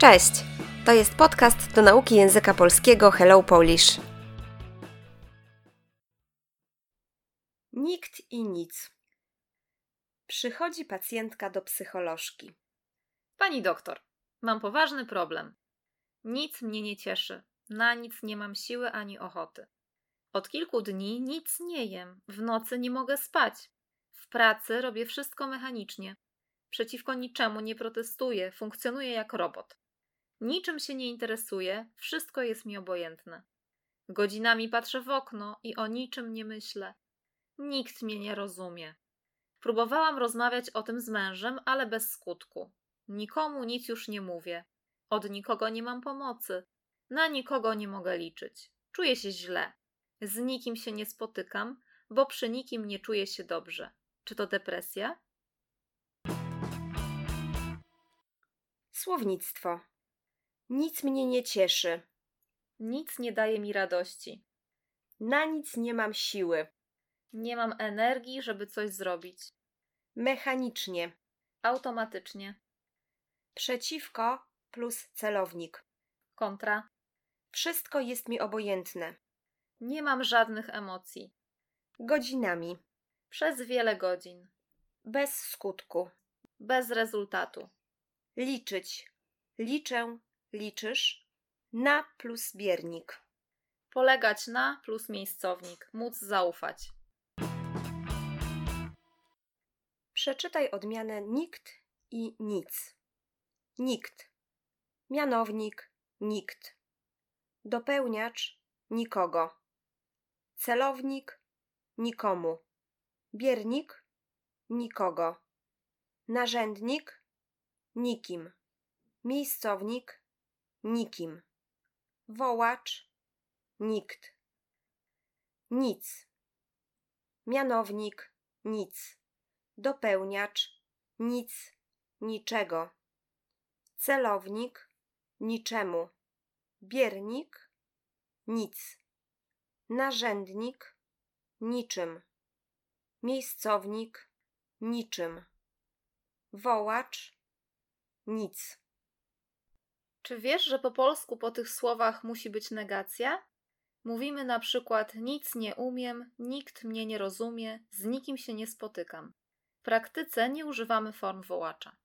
Cześć! To jest podcast do nauki języka polskiego Hello Polish. Nikt i nic. Przychodzi pacjentka do psycholożki. Pani doktor, mam poważny problem. Nic mnie nie cieszy. Na nic nie mam siły ani ochoty. Od kilku dni nic nie jem. W nocy nie mogę spać. W pracy robię wszystko mechanicznie. Przeciwko niczemu nie protestuję, funkcjonuję jak robot. Niczym się nie interesuję, wszystko jest mi obojętne. Godzinami patrzę w okno i o niczym nie myślę. Nikt mnie nie rozumie. Próbowałam rozmawiać o tym z mężem, ale bez skutku. Nikomu nic już nie mówię. Od nikogo nie mam pomocy. Na nikogo nie mogę liczyć. Czuję się źle. Z nikim się nie spotykam, bo przy nikim nie czuję się dobrze. Czy to depresja? Słownictwo. Nic mnie nie cieszy. Nic nie daje mi radości. Na nic nie mam siły. Nie mam energii, żeby coś zrobić. Mechanicznie. Automatycznie. Przeciwko plus celownik. Kontra. Wszystko jest mi obojętne. Nie mam żadnych emocji. Godzinami. Przez wiele godzin. Bez skutku. Bez rezultatu. Liczyć. Liczę, liczysz. Na plus biernik. Polegać na plus miejscownik. Móc zaufać. Przeczytaj odmianę nikt i nic. Nikt. Mianownik nikt. Dopełniacz nikogo. Celownik nikomu. Biernik nikogo. Narzędnik nikim. Miejscownik nikim. Wołacz nikt. Nic. Mianownik nic. Dopełniacz nic, niczego. Celownik niczemu. Biernik nic. Narzędnik niczym. Miejscownik niczym. Wołacz nic. Czy wiesz, że po polsku po tych słowach musi być negacja? Mówimy na przykład nic nie umiem, nikt mnie nie rozumie, z nikim się nie spotykam. W praktyce nie używamy form wołacza.